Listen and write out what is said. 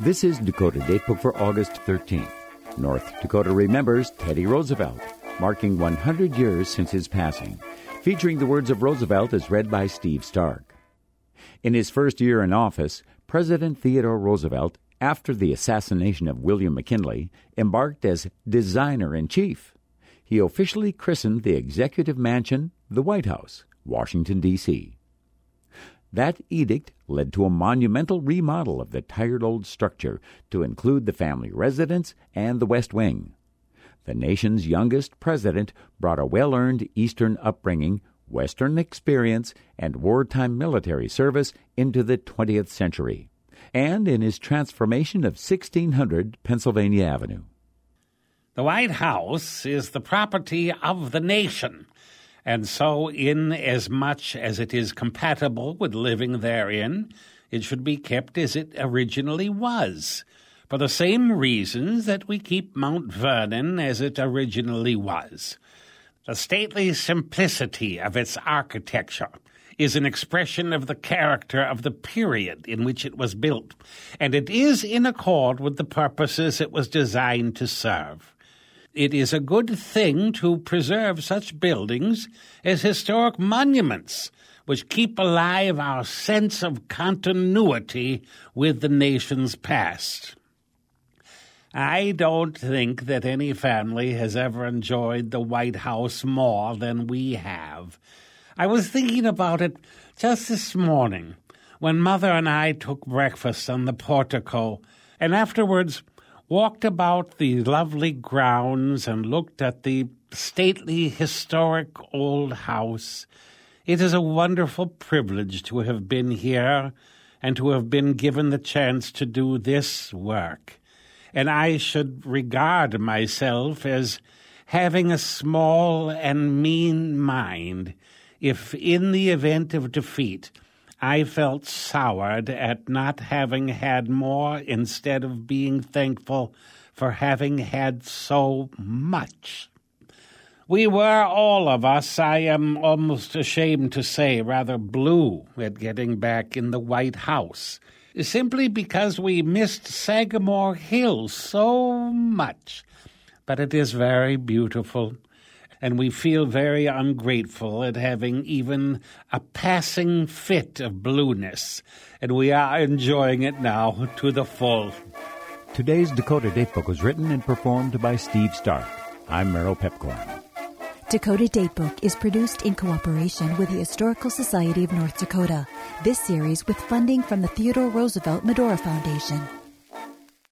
This is Dakota Datebook for August 13th. North Dakota remembers Teddy Roosevelt, marking 100 years since his passing, featuring the words of Roosevelt as read by Steve Stark. In his first year in office, President Theodore Roosevelt, after the assassination of William McKinley, embarked as designer in chief. He officially christened the executive mansion the White House, Washington, D.C. That edict led to a monumental remodel of the tired old structure to include the family residence and the West Wing. The nation's youngest president brought a well earned Eastern upbringing, Western experience, and wartime military service into the 20th century, and in his transformation of 1600 Pennsylvania Avenue. The White House is the property of the nation and so, in as much as it is compatible with living therein, it should be kept as it originally was, for the same reasons that we keep Mount Vernon as it originally was. The stately simplicity of its architecture is an expression of the character of the period in which it was built, and it is in accord with the purposes it was designed to serve it is a good thing to preserve such buildings as historic monuments, which keep alive our sense of continuity with the nation's past. I don't think that any family has ever enjoyed the White House more than we have. I was thinking about it just this morning when Mother and I took breakfast on the portico, and afterwards walked about the lovely grounds and looked at the stately, historic old house. It is a wonderful privilege to have been here and to have been given the chance to do this work. And I should regard myself as having a small and mean mind if, in the event of defeat, I felt soured at not having had more instead of being thankful for having had so much. We were all of us, I am almost ashamed to say, rather blue at getting back in the White House, simply because we missed Sagamore Hill so much. But it is very beautiful and we feel very ungrateful at having even a passing fit of blueness, and we are enjoying it now to the full. Today's Dakota Datebook was written and performed by Steve Stark. I'm Merrill Piepkorn. Dakota Datebook is produced in cooperation with the Historical Society of North Dakota. This series with funding from the Theodore Roosevelt Medora Foundation.